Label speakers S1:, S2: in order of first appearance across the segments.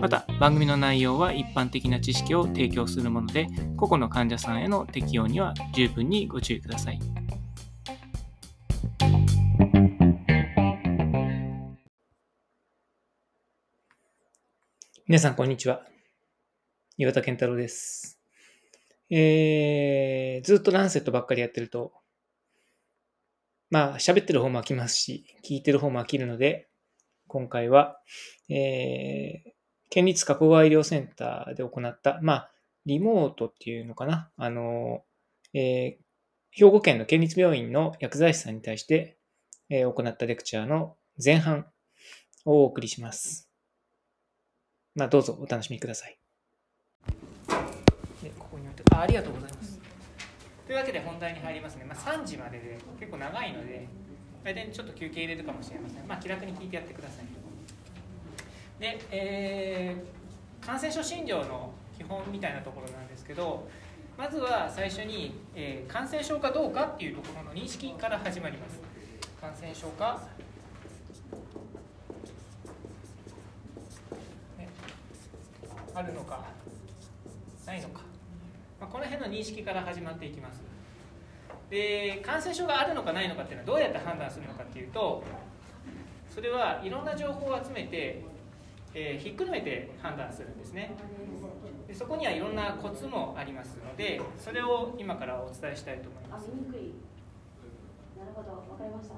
S1: また番組の内容は一般的な知識を提供するもので個々の患者さんへの適用には十分にご注意ください皆さん、こんにちは。岩田健太郎です。えー、ずっとランセットばっかりやってると、まあ、喋ってる方も飽きますし、聞いてる方も飽きるので、今回は、えー、県立加古川医療センターで行った、まあ、リモートっていうのかな。あの、えー、兵庫県の県立病院の薬剤師さんに対して、えー行ったレクチャーの前半をお送りします。まあ、どうぞお楽しみください。ここに置いてあありがとうございます。というわけで本題に入りますね。まあ、3時までで結構長いので、大体ちょっと休憩入れるかもしれません。まあ、気楽に聞いてやってください。で、えー感染症診療の基本みたいなところなんですけど、まずは最初に、えー感染症かどうかっていうところの認識から始まります。感染症かあるのかないのか、まあ、この辺の認識から始まっていきますで感染症があるのかないのかっていうのはどうやって判断するのかっていうとそれはいろんな情報を集めて、えーひっくるめて判断するんですね。でそこにはいろんなコツもありますのでそれを今からお伝えしたいと思い
S2: あ
S1: ま、す。
S2: 見にくい。なるほど、わかりました。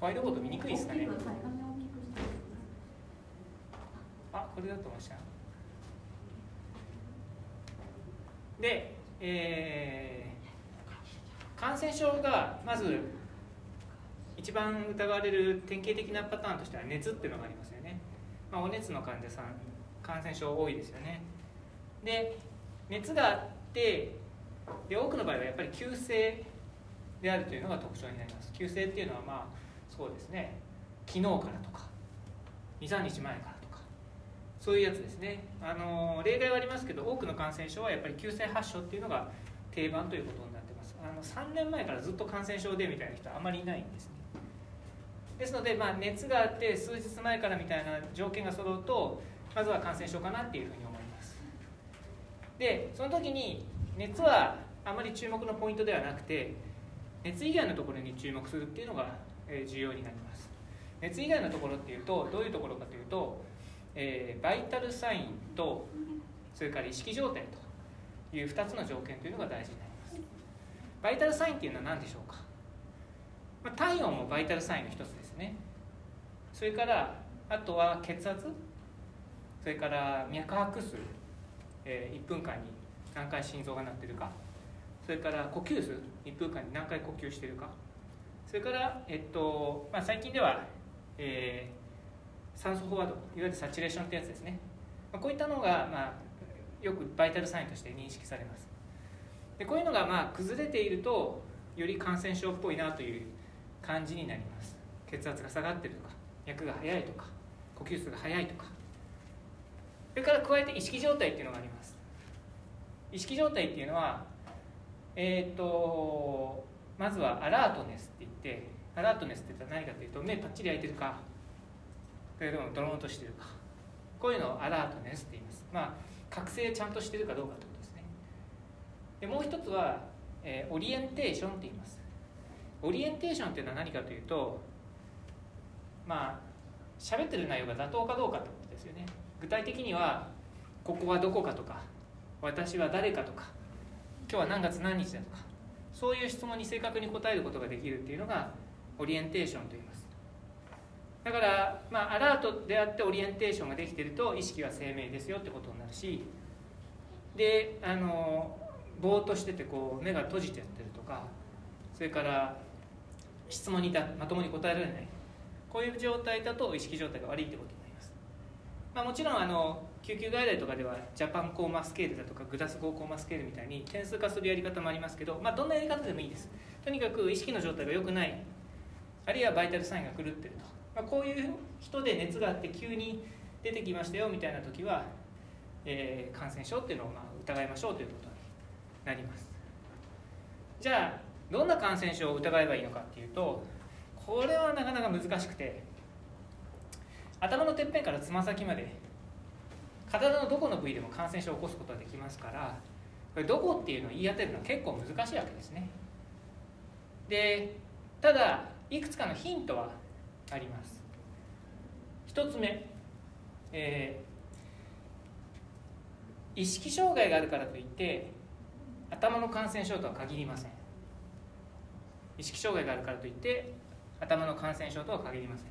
S1: ホワイトボード見にくいですかね。あこれだと思いました。で、えー感染症がまず一番疑われる典型的なパターンとしては熱っていうのがありますよね、まあ、お熱の患者さん感染症多いですよね。で熱があってで多くの場合はやっぱり急性であるというのが特徴になります。急性っていうのはまあそうですね。昨日からとか23日前からとかそういうやつですね。あの例外はありますけど多くの感染症はやっぱり急性発症っていうのが定番ということになってます。あの3年前からずっと感染症でみたいな人はあまりいないんですね。ですので、まあ、熱があって数日前からみたいな条件が揃うとまずは感染症かなっていうふうに思います。でその時に熱はあまり注目のポイントではなくて熱以外のところに注目するっていうのが重要になります。熱以外のところっていうとどういうところかというと、えーバイタルサインとそれから意識状態という2つの条件というのが大事になります。バイタルサインっていうのは何でしょうか、まあ、体温もバイタルサインの一つですね。それからあとは血圧。それから脈拍数、え1分間に何回心臓が鳴ってるか。それから呼吸数。1分間に何回呼吸してるか。それから、えっとまあ、最近では、えー酸素飽和度。いわゆるサチュレーションってやつですね、まあ、こういったのが、まあ、よくバイタルサインとして認識されます。でこういうのが、まあ、崩れているとより感染症っぽいなという感じになります。血圧が下がってるとか脈が速いとか呼吸数が速いとか。それから加えて意識状態っていうのがあります。意識状態っていうのはえっ、とまずはアラートネスって言ってアラートネスって言った何かというと目パッチリ開いてるかそれともドローンとしてるか。こういうのをアラートネスって言います。まあ覚醒ちゃんとしてるかどうかってことですね。でもう一つは、えーオリエンテーションって言います。オリエンテーションっていうのは何かというとまあ喋ってる内容が妥当かどうかってことですよね。具体的にはここはどこかとか私は誰かとか今日は何月何日だとかそういう質問に正確に答えることができるっていうのがオリエンテーションと言います。だから、まあ、アラートであってオリエンテーションができてると意識は生命ですよってことになるしであのぼーっとしててこう目が閉じてやってるとかそれから質問にまともに答えられない。こういう状態だと意識状態が悪いってことになります、まあ、もちろんあの救急外来とかではジャパンコーマスケールだとかグラスゴーコーマスケールみたいに点数化するやり方もありますけど、まあ、どんなやり方でもいいです。とにかく意識の状態が良くない。あるいはバイタルサインが狂ってると、まあ、こういう人で熱があって急に出てきましたよみたいな時は、えー感染症っていうのをまあ疑いましょうということになります。じゃあどんな感染症を疑えばいいのかっていうとこれはなかなか難しくて頭のてっぺんからつま先まで体のどこの部位でも感染症を起こすことができますからこれどこっていうのを言い当てるのは結構難しいわけですね。でただいくつかのヒントはあります。一つ目、えー意識障害があるからといって頭の感染症とは限りません。意識障害があるからといって頭の感染症とは限りません。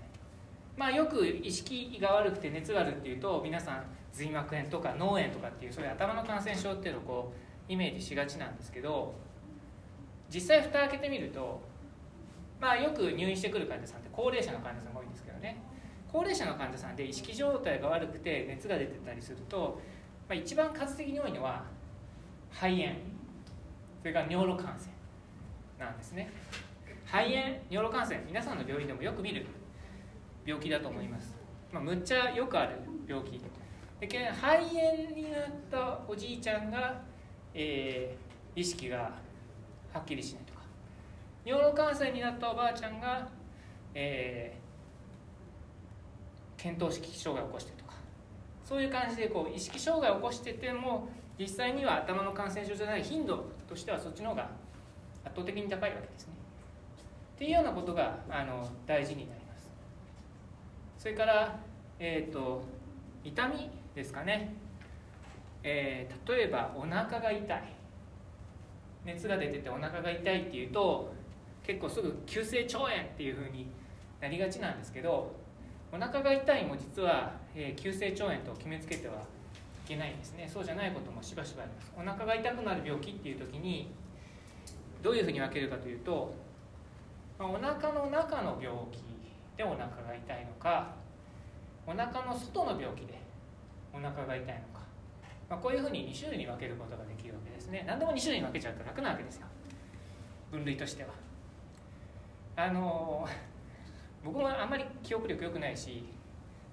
S1: まあよく意識が悪くて熱があるっていうと皆さん髄膜炎とか脳炎とかっていうそういう頭の感染症っていうのをこうイメージしがちなんですけど実際蓋開けてみるとまあよく入院してくる患者さんって高齢者の患者さんが多いんですけどね。高齢者の患者さんで意識状態が悪くて熱が出てたりすると、まあ、一番数的に多いのは肺炎それから尿路感染。なんですね。肺炎尿路感染皆さんの病院でもよく見る病気だと思います、まあ、むっちゃよくある病気。で肺炎になったおじいちゃんが、えー意識がはっきりしないとか。尿路感染になったおばあちゃんが、えー、見当識障害を起こしてるとか。そういう感じでこう意識障害を起こしてても実際には頭の感染症じゃない頻度としてはそっちの方が倒的に高いわけですね。っていうようなことがあの大事になります。それから、えー、と痛みですかね、えー例えばお腹が痛い。熱が出ててお腹が痛いっていうと結構すぐ急性腸炎っていうふうになりがちなんですけどお腹が痛いも実は、えー急性腸炎と決めつけてはいけないんですね。そうじゃないこともしばしばあります。お腹が痛くなる病気っていう時にどういうふうに分けるかというと、まあお腹の中の病気でお腹が痛いのかお腹の外の病気でお腹が痛いのか、まあ、こういうふうに2種類に分けることができるわけですね。何でも2種類に分けちゃうと楽なわけですよ。分類としては。あの 僕もあんまり記憶力良くないし、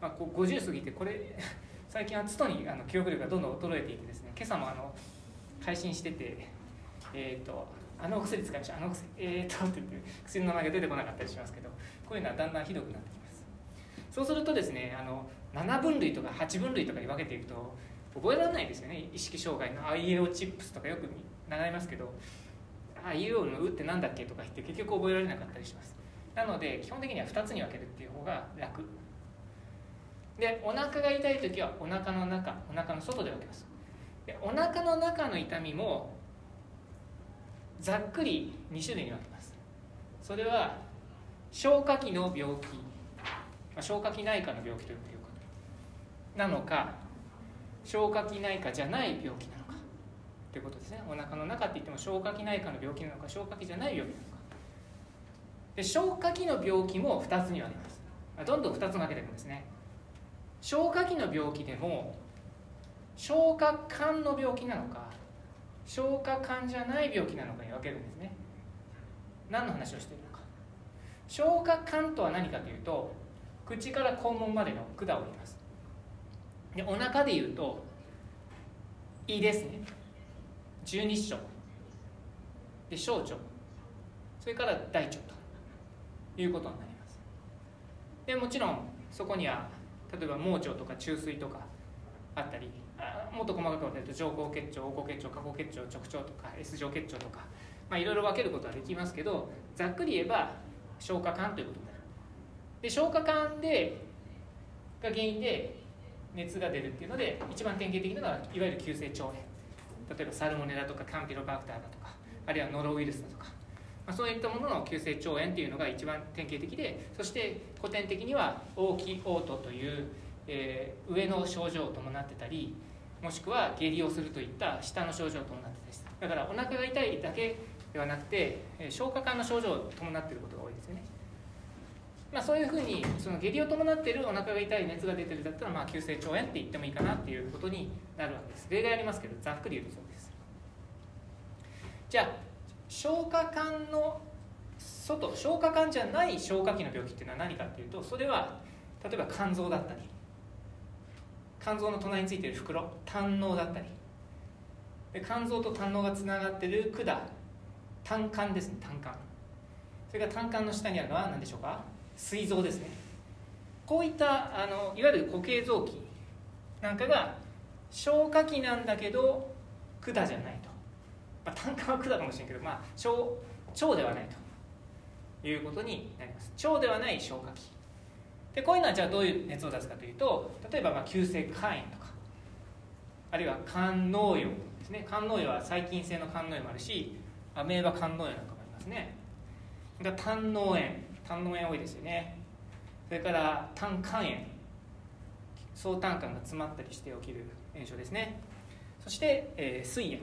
S1: まあ、こう50過ぎてこれ 最近はつとにあの記憶力がどんどん衰えていてですね。今朝もあの配信しててえっ、とあの薬使いましたあの薬えっ、とって言って薬の名前が出てこなかったりしますけどこういうのはだんだんひどくなってきます。そうするとですねあの7分類とか8分類とかに分けていくと覚えられないですよね。意識障害の IAO チップスとかよく習いますけど IAO の「う」ってなんだっけとか言って結局覚えられなかったりします。なので基本的には2つに分けるっていう方が楽。でお腹が痛い時はお腹の中お腹の外で分けます。でお腹の中の痛みもざっくり2種類に分けます。それは消化器の病気、まあ、消化器内科の病気というかなのか消化器内科じゃない病気なのか。ということですね。お腹の中って言っても消化器内科の病気なのか消化器じゃない病気なのか。で消化器の病気も2つに分けます。あどんどん2つ分けていくんですね。消化器の病気でも消化管の病気なのか消化管じゃない病気なのかに分けるんですね。何の話をしているのか。消化管とは何かというと口から肛門までの管を言います。でお腹でいうと胃ですね。十二指腸。で小腸。それから大腸ということになります。でもちろんそこには例えば盲腸とか中水とかあったりもっと細かく分けると上行結腸横行結腸下行結腸直腸とか S 状結腸とか、まあ、いろいろ分けることはできますけどざっくり言えば消化管ということになる。で消化管でが原因で熱が出るっていうので一番典型的なのはいわゆる急性腸炎。例えばサルモネラとかカンピロバクターだとかあるいはノロウイルスだとか、まあ、そういったものの急性腸炎っていうのが一番典型的でそして古典的には黄気嘔吐という、えー上の症状を伴ってたりもしくは下痢をするといった下の症状を伴ってです。だからお腹が痛いだけではなくて消化管の症状を伴っていることが多いですよね。まあ、そういうふうにその下痢を伴っているお腹が痛い熱が出てるだったらまあ急性腸炎って言ってもいいかなっていうことになるわけです。例外ありますけどざっくり言うとそうです。じゃあ消化管の外消化管じゃない消化器の病気っていうのは何かっていうとそれは例えば肝臓だったり肝臓の隣についている袋胆嚢だったり。で肝臓と胆嚢がつながっている管。胆管ですね胆管。それから胆管の下にあるのは何でしょうか？膵臓ですね。こういったあのいわゆる固形臓器なんかが消化器なんだけど管じゃないと、まあ、胆管は管かもしれんけど、まあ、腸腸ではないということになります。腸ではない消化器。でこういうのはじゃあどういう熱を出すかというと例えばまあ急性肝炎とかあるいは肝脳炎ですね。肝脳炎は細菌性の肝脳炎もあるしアメーバ肝脳炎なんかもありますね。が胆脳炎。胆の炎多いですよね。それから胆管炎。総胆管が詰まったりして起きる炎症ですね。そして、えー、膵炎。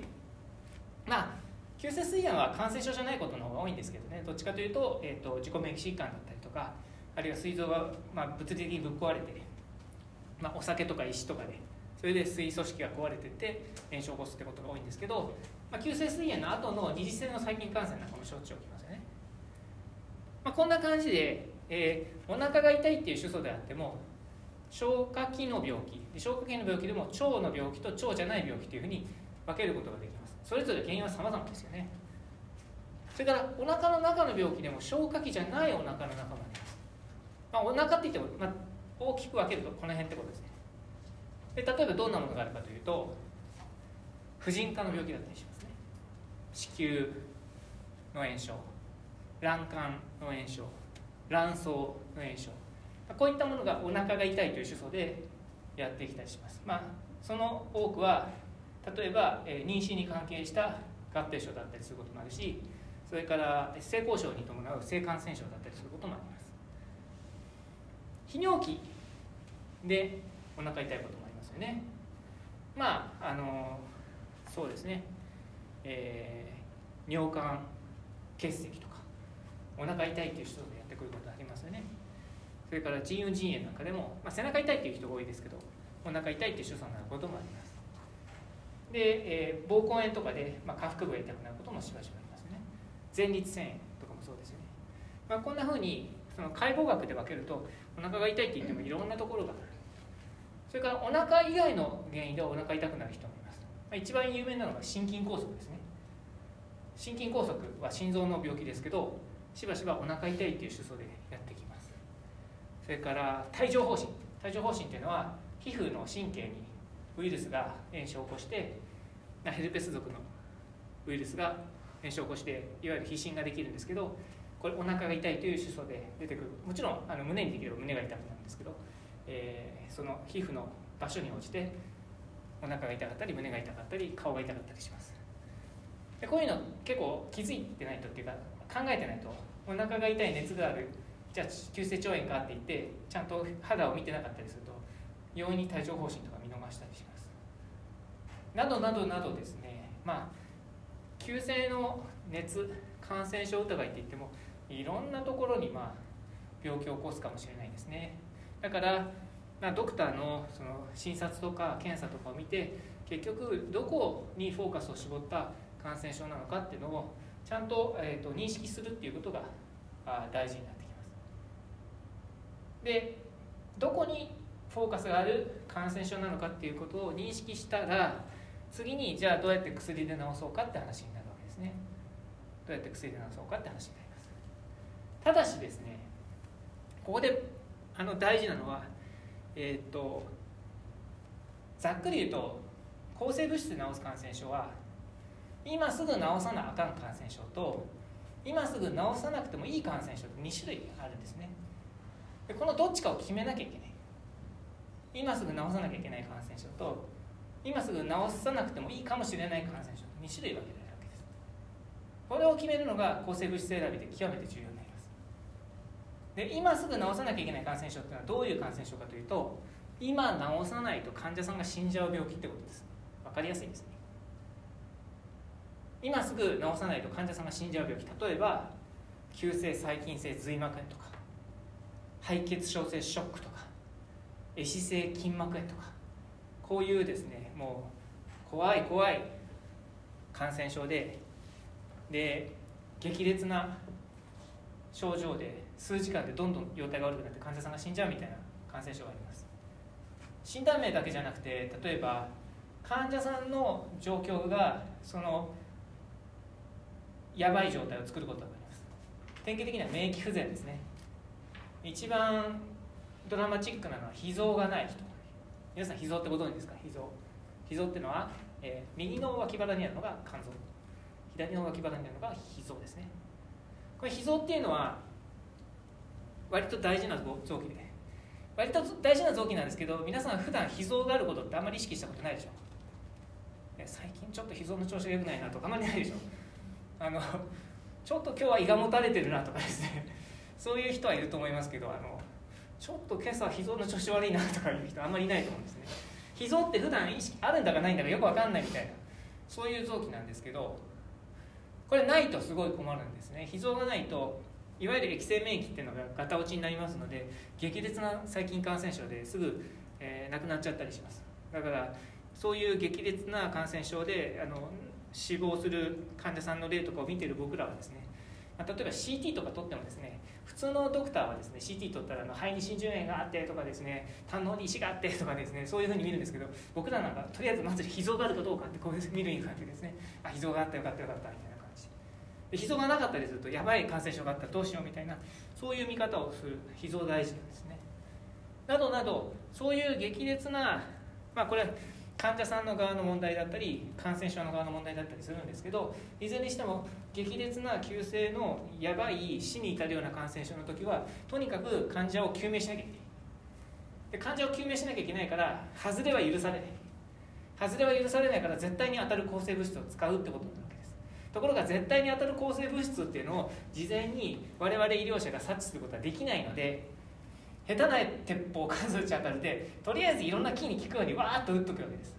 S1: まあ急性膵炎は感染症じゃないことの方が多いんですけどね。どっちかというと,、えーと、自己免疫疾患だったりとかあるいは膵臓が、まあ、物理的にぶっ壊れて、まあ、お酒とか石とかでそれで膵組織が壊れてって炎症を起こすってことが多いんですけど、まあ、急性膵炎の後の二次性の細菌感染なんかもしょっちゅう起きますよね。まあ、こんな感じで、えー、お腹が痛いっていう主訴であっても消化器の病気消化器の病気でも腸の病気と腸じゃない病気というふうに分けることができます。それぞれ原因は様々ですよね。それからお腹の中の病気でも消化器じゃないお腹の中もあります、まあ、お腹って言っても、まあ、大きく分けるとこの辺ってことですね。で例えばどんなものがあるかというと婦人科の病気だったりしますね。子宮の炎症卵管の炎症卵巣の炎症。こういったものがお腹が痛いという主訴でやってきたりします、まあ、その多くは例えば、え妊娠に関係した合併症だったりすることもあるしそれから性交渉に伴う性感染症だったりすることもあります。泌尿器でお腹痛いこともありますよね。まああのそうですね、えー、尿管結石とかお腹痛いっていう人でやってくることありますよね。それから腎盂腎炎なんかでも、まあ、背中痛いっていう人が多いですけどお腹痛いっていう主訴になることもあります。で、えー、膀胱炎とかで、まあ、下腹部が痛くなることもしばしばありますね。前立腺炎とかもそうですよね、まあ、こんなふうにその解剖学で分けるとお腹が痛いって言ってもいろんなところがある。それからお腹以外の原因でお腹痛くなる人もいます、一番有名なのが心筋梗塞ですね。心筋梗塞は心臓の病気ですけどしばしばお腹痛いっていう主訴でやってきます。それから帯状疱疹。帯状疱疹っていうのは皮膚の神経にウイルスが炎症を起こしてヘルペス属のウイルスが炎症を起こしていわゆる皮疹ができるんですけどこれお腹が痛いという主訴で出てくる。もちろんあの胸にできれば胸が痛くなるんですけど、えー、その皮膚の場所に応じてお腹が痛かったり胸が痛かったり顔が痛かったりします。でこういうの結構気づいてないとっていうか考えてないとお腹が痛い熱があるじゃあ急性腸炎かって言ってちゃんと肌を見てなかったりすると容易に帯状疱疹とか見逃したりします。などなどなどですねまあ急性の熱感染症疑いって言ってもいろんなところにまあ病気を起こすかもしれないですね。だから、ま、ドクターのその診察とか検査とかを見て結局どこにフォーカスを絞った感染症なのかっていうのをちゃんと,、えーと、認識するっていうことが大事になってきます。でどこにフォーカスがある感染症なのかっていうことを認識したら次にじゃあどうやって薬で治そうかって話になるわけですね。どうやって薬で治そうかって話になります。ただしですねここであの大事なのはえっ、ー、とざっくり言うと抗生物質で治す感染症は今すぐ治さなあかん感染症と今すぐ治さなくてもいい感染症って2種類あるんですね。でこのどっちかを決めなきゃいけない。今すぐ治さなきゃいけない感染症と今すぐ治さなくてもいいかもしれない感染症と2種類分けられるわけです。これを決めるのが抗生物質選びで極めて重要。で今すぐ治さなきゃいけない感染症っていうのはどういう感染症かというと今治さないと患者さんが死んじゃう病気ってことです。分かりやすいですね。今すぐ治さないと患者さんが死んじゃう病気。例えば急性細菌性髄膜炎とか肺血症性ショックとか壊死性筋膜炎とかこういうですねもう怖い怖い感染症でで激烈な症状で数時間でどんどん容体が悪くなって患者さんが死んじゃうみたいな感染症があります。診断名だけじゃなくて例えば患者さんの状況がそのやばい状態を作ることがあります。典型的には免疫不全ですね。一番ドラマチックなのは脾臓がない人。皆さん脾臓ってご存知ですか？脾臓。脾臓っていうのは、えー、右の脇腹にあるのが肝臓。左の脇腹にあるのが脾臓ですね。これ脾臓っていうのは割と大事な臓器で。割と大事な臓器なんですけど皆さん普段脾臓があることってあんまり意識したことないでしょ。最近ちょっと脾臓の調子が良くないなとかあんまりないでしょ。あのちょっと今日は胃がもたれてるなとかですね。そういう人はいると思いますけどあのちょっと今朝脾臓の調子悪いなとかいう人あんまりいないと思うんですね。脾臓って普段意識あるんだかないんだかよく分かんないみたいな。そういう臓器なんですけどこれないとすごい困るんですね。脾臓がないといわゆる液性免疫っていうのがガタ落ちになりますので激烈な細菌感染症ですぐ、えー、亡くなっちゃったりします。だからそういう激烈な感染症であの死亡する患者さんの例とかを見てる僕らはですね、まあ、例えば CT とか取ってもですね普通のドクターはですね CT 取ったらあの肺に浸潤炎があってとかですね胆のに石があってとかですねそういうふうに見るんですけど僕らなんかとりあえずまず脾臓があるかどうかってこういうふうに見る感じですね。あ脾臓があったよかったよかったみたいな。脾臓がなかったりするとやばい感染症があったらどうしようみたいなそういう見方をする。脾臓大事なんですね。などなどそういう激烈なまあこれは患者さんの側の問題だったり感染症の側の問題だったりするんですけどいずれにしても激烈な急性のやばい死に至るような感染症の時はとにかく患者を救命しなきゃいけない。で患者を救命しなきゃいけないから外れは許されない。外れは許されないから絶対に当たる抗生物質を使うってことになる。ところが絶対に当たる抗生物質っていうのを事前に我々医療者が察知することはできないので下手な鉄砲を数打ち当たるでとりあえずいろんな菌に効くようにわーっと打っとくわけです。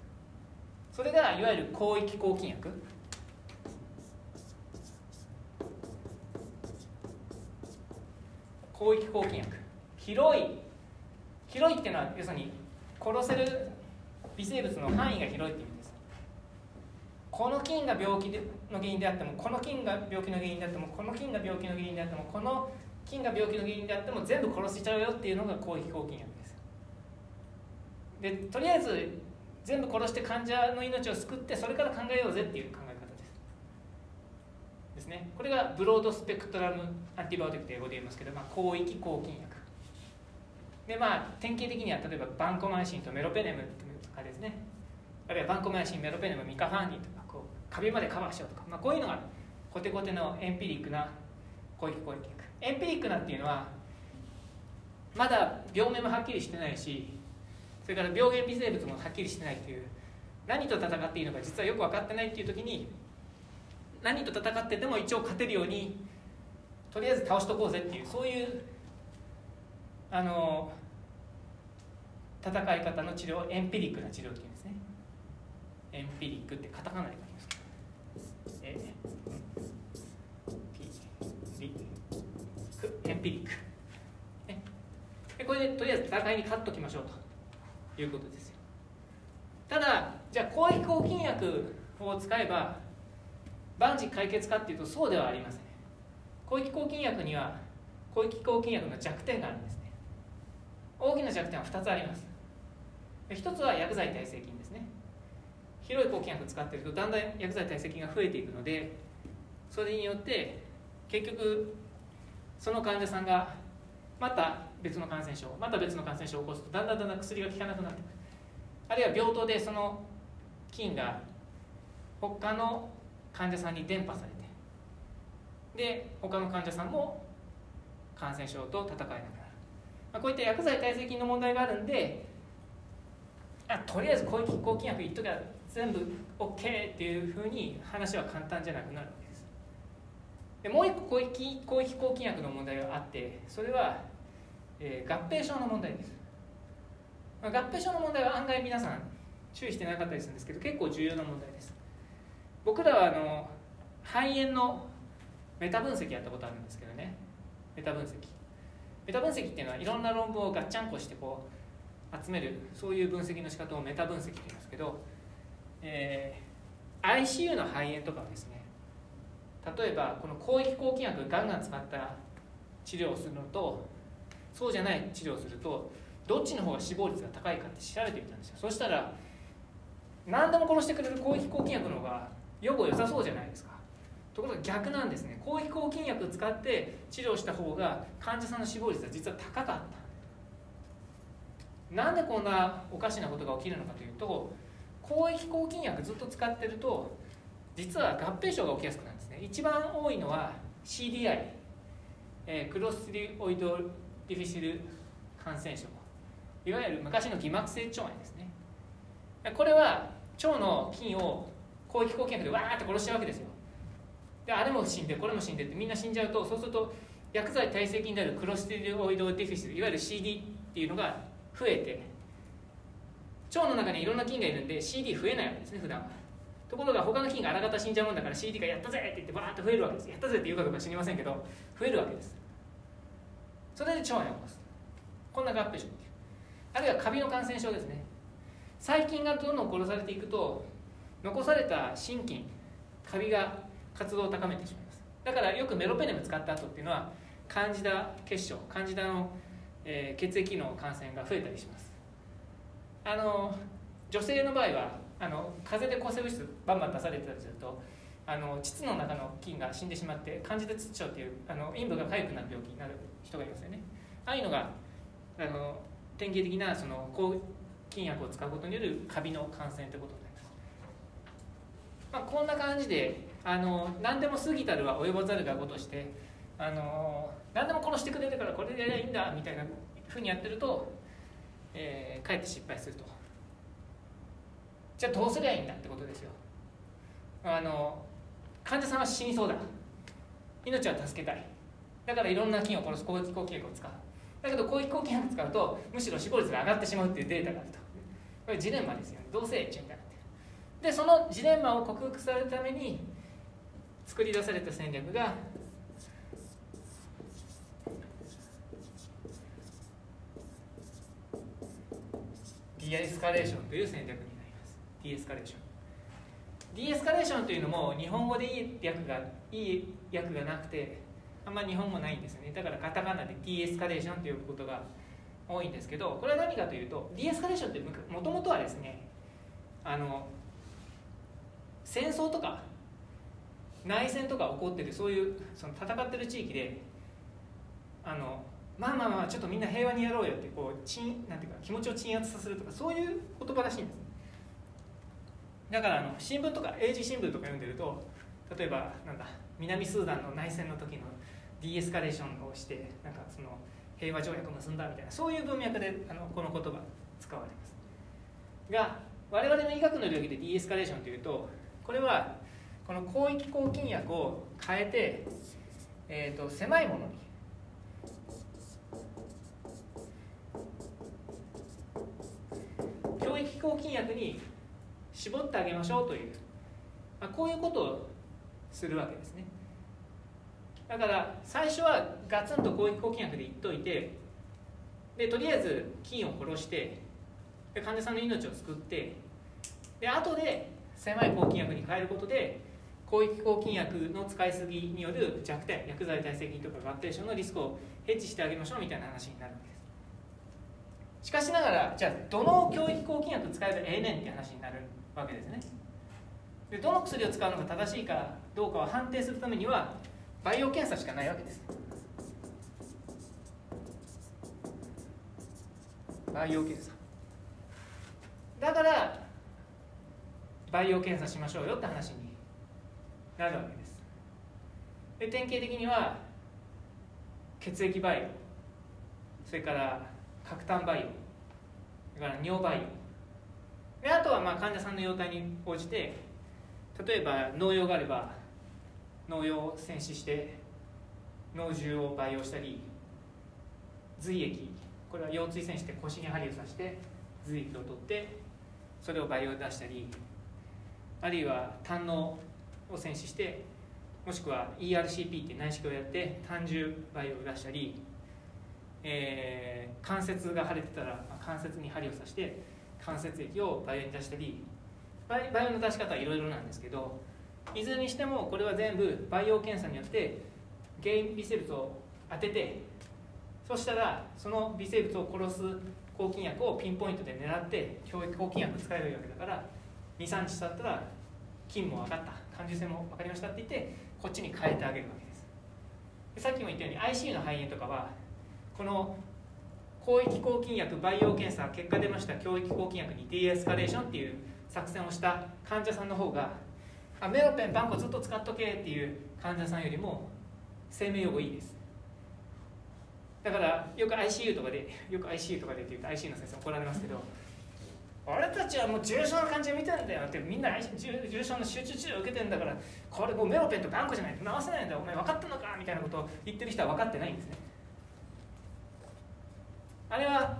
S1: それがいわゆる広域抗菌薬。広域抗菌薬。広い。広いっていうのは要するに殺せる微生物の範囲が広いっていう意味です。この菌が病気の原因であってもこの菌が病気の原因であってもこの菌が病気の原因であってもこの菌が病気の原因であっても全部殺しちゃうよっていうのが広域抗菌薬です。でとりあえず全部殺して患者の命を救ってそれから考えようぜっていう考え方です。ですね。これがブロードスペクトラムアンティバイオティクって英語で言いますけど、まあ、広域抗菌薬。でまあ典型的には例えばバンコマイシンとメロペネムとかですね。あるいはバンコマイシンメロペネムミカファンディとか。こうカビまでカバーしようとか、まあ、こういうのがコテコテのエンピリックな広域抗菌薬エンピリックなっていうのはまだ病名もはっきりしてないしそれから病原微生物もはっきりしてないっていう何と戦っていいのか実はよく分かってないっていう時に何と戦ってでも一応勝てるようにとりあえず倒しとこうぜっていうそういうあの戦い方の治療エンピリックな治療っていうんですね。エンピリックってカタカナで書きますエンピリック、ね、でこれでとりあえず戦いに勝っときましょうということですよ。ただじゃあ広域抗菌薬を使えば万事解決かっていうとそうではありません。広域抗菌薬には広域抗菌薬の弱点があるんですね。大きな弱点は2つあります。1つは薬剤耐性菌広い抗菌薬使ってるとだんだん薬剤耐性菌が増えていくのでそれによって結局その患者さんがまた別の感染症また別の感染症を起こすとだんだんだんだん薬が効かなくなってくる。あるいは病棟でその菌が他の患者さんに伝播されてで他の患者さんも感染症と戦えなくなる、まあ、こういった薬剤耐性菌の問題があるんであとりあえず広域抗菌薬言っときゃ全部 OK っていうふうに話は簡単じゃなくなるわけです。でもう一個広域広域抗菌薬の問題があってそれは、えー、合併症の問題です、まあ、合併症の問題は案外皆さん注意してなかったりするんですけど結構重要な問題です。僕らはあの肺炎のメタ分析やったことあるんですけどね。メタ分析。メタ分析っていうのはいろんな論文をガッチャンコしてこう集めるそういう分析の仕方をメタ分析って言いますけど、えー、ICU の肺炎とかはですね例えばこの広域抗菌薬ガンガン使った治療をするのとそうじゃない治療をするとどっちの方が死亡率が高いかって調べてみたんですよ。そしたら何でも殺してくれる広域抗菌薬の方が予後良さそうじゃないですか。ところが逆なんですね。広域抗菌薬を使って治療した方が患者さんの死亡率は実は高かった。なんでこんなおかしなことが起きるのかというと広域抗菌薬ずっと使ってると実は合併症が起きやすくなるんですね。一番多いのは CDI、えー、クロスリオイドディフィシル感染症。いわゆる昔の偽膜性腸炎ですね。これは腸の菌を広域抗菌薬でわーって殺しちゃうわけですよ。であれも死んでこれも死んでってみんな死んじゃうとそうすると薬剤耐性菌であるクロステリオイドディフィシルいわゆる CD っていうのが増えて腸の中にいろんな菌がいるんで CD 増えないわけですね普段。はところが他の菌があらかた死んじゃうもんだから CD がやったぜって言ってバーッと増えるわけです。やったぜって言うかどうか知りませんけど増えるわけです。それで腸炎を起こす。こんな合併症あるいはカビの感染症ですね。細菌がどんどん殺されていくと残された心筋カビが活動を高めてしまいます。だからよくメロペネム使った後っていうのはカンジダ結晶カンジダの、えー、血液の感染が増えたりします。あの女性の場合はあの風邪で抗生物質バンバン出されてたりするとあの膣の中の菌が死んでしまってカンジダ膣症っていうあの陰部が痒くなる病気になる人がいますよね。ああいうのがあの典型的なその抗菌薬を使うことによるカビの感染ということになります、まあ、こんな感じであの何でも過ぎたるは及ばざるがごとしてあの何でも殺してくれるからこれでやりゃいいんだみたいなふうにやってると、えー、かえって失敗すると。じゃあどうすりゃいいんだってことですよ。あの患者さんは死にそうだ。命は助けたい。だからいろんな菌を殺す。広域抗菌薬を使う。だけど広域抗菌薬を使うとむしろ死亡率が上がってしまうっていうデータがあると。これジレンマですよね。どうせエッチみたいなでそのジレンマを克服されるために作り出された戦略がディエスカレーションという戦略になります。ディエスカレーションディエスカレーションというのも日本語でいい訳がいい訳がなくてあんまり日本語ないんですよね。だからカタカナでディエスカレーションということが多いんですけどこれは何かというとディエスカレーションってもともとはですねあの戦争とか内戦とか起こってるそういうその戦ってる地域であのまあまあまあちょっとみんな平和にやろうよってこうちんなんていうか気持ちを鎮圧させるとかそういう言葉らしいんです。だからあの新聞とか英字新聞とか読んでると例えばなんだ南スーダンの内戦の時のディエスカレーションをしてなんかその平和条約を結んだみたいなそういう文脈であのこの言葉使われます。が我々の医学の領域でディエスカレーションというとこれはこの広域抗菌薬を変えて、えーと、狭いものに抗菌薬に絞ってあげましょうという、まあ、こういうことをするわけですね。だから最初はガツンと広域抗菌薬で言っといてでとりあえず菌を殺してで患者さんの命を救ってで後で狭い抗菌薬に変えることで広域抗菌薬の使いすぎによる弱点薬剤耐性菌とか合併症のリスクをヘッジしてあげましょうみたいな話になるわけです。しかしながらじゃあどの教育抗菌薬使えばええねんって話になるわけですね。でどの薬を使うのが正しいかどうかを判定するためにはバイオ検査しかないわけです。バイオ検査。だからバイオ検査しましょうよって話になるわけです。で典型的には血液バイオ。それから核炭バイオそれから尿バイオであとはまあ患者さんの容態に応じて例えば農用があれば農用を戦死して脳汁を培養したり髄液これは腰椎栓して腰に針を刺して髄液を取ってそれを培養出したりあるいは胆のを戦死してもしくは ERCP って内視鏡をやって単重培養を出したりえー関節が腫れてたら、関節に針を刺して関節液を培養に出したり培養の出し方はいろいろなんですけどいずれにしてもこれは全部培養検査によって原因微生物を当ててそしたらその微生物を殺す抗菌薬をピンポイントで狙って教育抗菌薬使えばいいわけだから23日経ったら菌も分かった感受性も分かりましたって言ってこっちに変えてあげるわけです。さっきも言ったように ICU の肺炎とかはこの広域抗菌薬培養検査結果出ました教育抗菌薬にディエスカレーションっていう作戦をした患者さんの方があメロペンバンコずっと使っとけっていう患者さんよりも生命予後いいです。だからよく ICU とかでよく ICU とかでって言うと ICU の先生怒られますけど俺たちはもう重症の患者見てんだよってみんな重症の集中治療受けてるんだからこれもうメロペンとバンコじゃないと治せないんだお前分かったのかみたいなことを言ってる人は分かってないんですね。あれは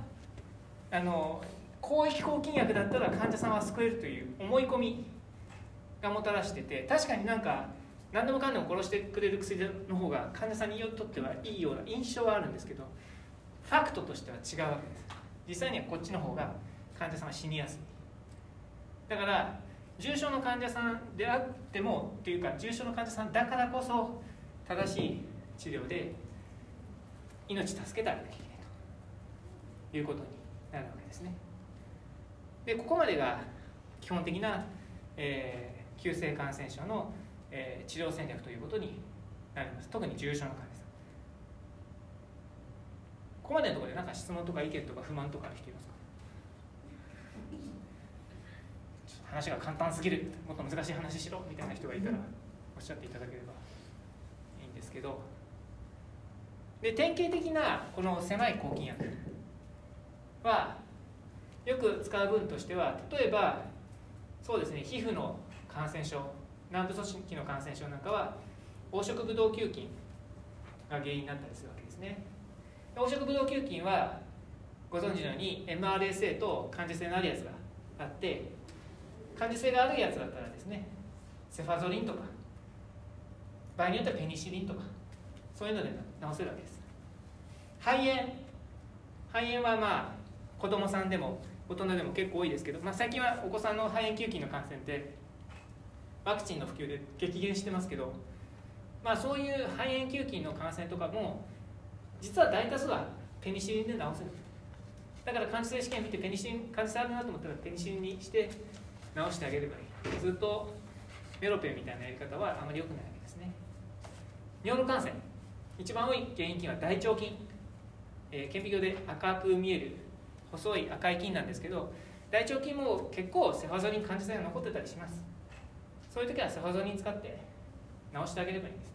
S1: あの広域抗菌薬だったら患者さんは救えるという思い込みがもたらしてて確かになんか何でもかんでも殺してくれる薬の方が患者さんにとってはいいような印象はあるんですけどファクトとしては違うわけです。実際にはこっちの方が患者さんは死にやすい。だから重症の患者さんであってもっていうか重症の患者さんだからこそ正しい治療で命助けてあげなきゃいけないということになるわけですね。でここまでが基本的な、えー急性感染症の、えー治療戦略ということになります。特に重症の患者さん。ここまでのところで何か質問とか意見とか不満とかある人いますか？話が簡単すぎる。もっと難しい話しろみたいな人がいたらおっしゃっていただければいいんですけど。で典型的なこの狭い抗菌薬。はよく使う分としては例えばそうですね皮膚の感染症軟部組織の感染症なんかは黄色ブドウ球菌が原因になったりするわけですね。黄色ブドウ球菌はご存知のように MRSA と感受性のあるやつがあって感受性があるやつだったらですねセファゾリンとか場合によってはペニシリンとかそういうので治せるわけです。肺炎。肺炎はまあ子供さんでも大人でも結構多いですけど、まあ、最近はお子さんの肺炎球菌の感染ってワクチンの普及で激減してますけど、まあ、そういう肺炎球菌の感染とかも実は大多数はペニシリンで治せる。だから感受性試験見てペニシリン感受性あるなと思ったらペニシリンにして治してあげればいい。ずっとメロペンみたいなやり方はあまり良くないわけですね。尿路感染。一番多い原因菌は大腸菌、えー顕微鏡で赤く見える細い赤い菌なんですけど大腸菌も結構セファゾリン感受性が残ってたりします。そういう時はセファゾリン使って直してあげればいいんですね。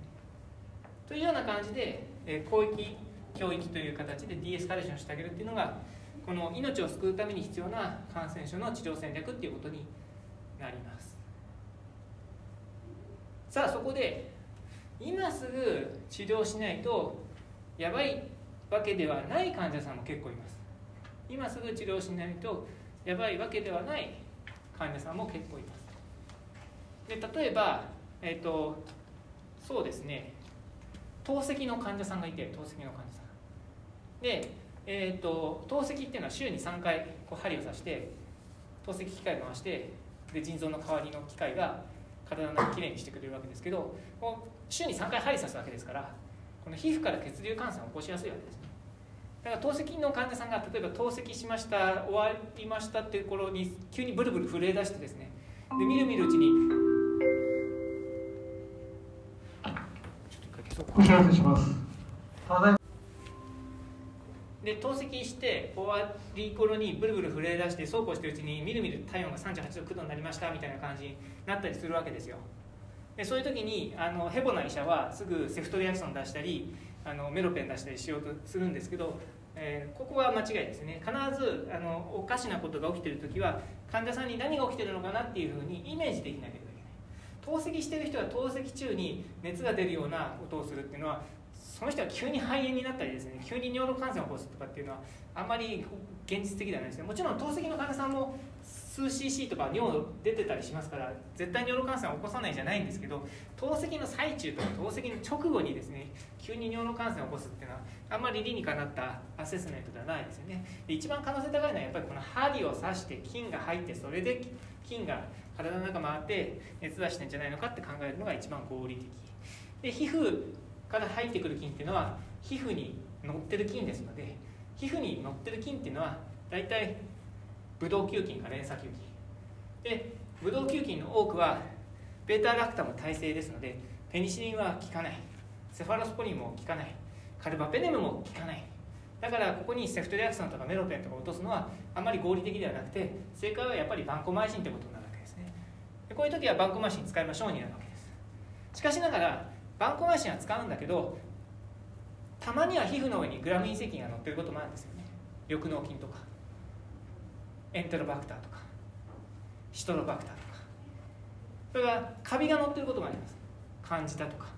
S1: というような感じで、え広域教域という形で D エスカレーションしてあげるっていうのがこの命を救うために必要な感染症の治療戦略っていうことになります。さあそこで今すぐ治療しないとやばいわけではない患者さんも結構います。今すぐ治療しないとやばいわけではない患者さんも結構います。で例えば、えー、とそうですね。透析の患者さんがいて透析の患者さん。で、えー、と透析っていうのは週に3回こう針を刺して透析機械回してで腎臓の代わりの機械が体の中をきれいにしてくれるわけですけど週に3回針刺すわけですからこの皮膚から血流感染を起こしやすいわけですね。だから透析の患者さんが例えば透析しました終わりましたっていう頃に急にブルブル震え出してですね。でみるみるうちに
S3: お知らせします。ただい
S1: で透析して終わり頃にブルブル震え出してそうこうしてるうちにみるみる体温が38度9度になりましたみたいな感じになったりするわけですよ。でそういう時にあのヘボな医者はすぐセフトリアクション出したりあのメロペン出したりしようとするんですけど、えーここは間違いですね。必ずあのおかしなことが起きてる時は患者さんに何が起きてるのかなっていうふうにイメージできなければいけない透析してる人は透析中に熱が出るようなことをするっていうのはその人は急に肺炎になったりですね。急に尿路感染を起こすとかっていうのはあんまり現実的ではないですね。もちろん透析の患者さんも数 cc とか尿出てたりしますから絶対尿路感染を起こさないじゃないんですけど透析の最中とか透析の直後にですね急に尿路感染を起こすっていうのはあんまり理にかなったアセスメントではないですよね。で一番可能性高いのはやっぱりこの針を刺して菌が入ってそれで菌が体の中回って熱出してんじゃないのかって考えるのが一番合理的。で皮膚から入ってくる菌っていうのは皮膚に乗ってる菌ですので皮膚に乗ってる菌っていうのは大体ブドウ球菌か連鎖球菌。でブドウ球菌の多くはベータラクタム耐性ですのでペニシリンは効かない。セファロスポリンも効かない。カルバペネムも効かない。だからここにセフトリアクソンとかメロペンとか落とすのはあまり合理的ではなくて正解はやっぱりバンコマイシンということになるわけですね。でこういう時はバンコマイシン使いましょうになるわけです。しかしながらバンコマイシンは使うんだけどたまには皮膚の上にグラム隕石が乗ってることもあるんですよね。緑膿菌とかエンテロバクターとかシトロバクターとか。それからカビが乗ってることもあります。カンジダとか。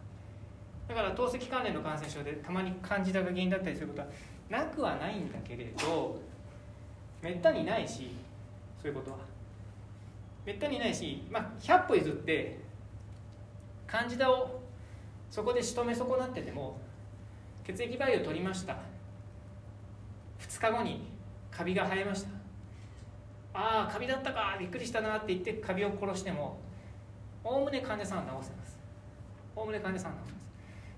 S1: だから透析関連の感染症でたまにカンジダが原因だったりすることはなくはないんだけれどめったにないしそういうことは。めったにないし、まあ、100歩譲ってカンジダをそこで仕留め損なってても血液培養取りました。2日後にカビが生えました。ああカビだったかびっくりしたなって言ってカビを殺してもおおむね患者さんは治せます。おおむね患者さんは治せます。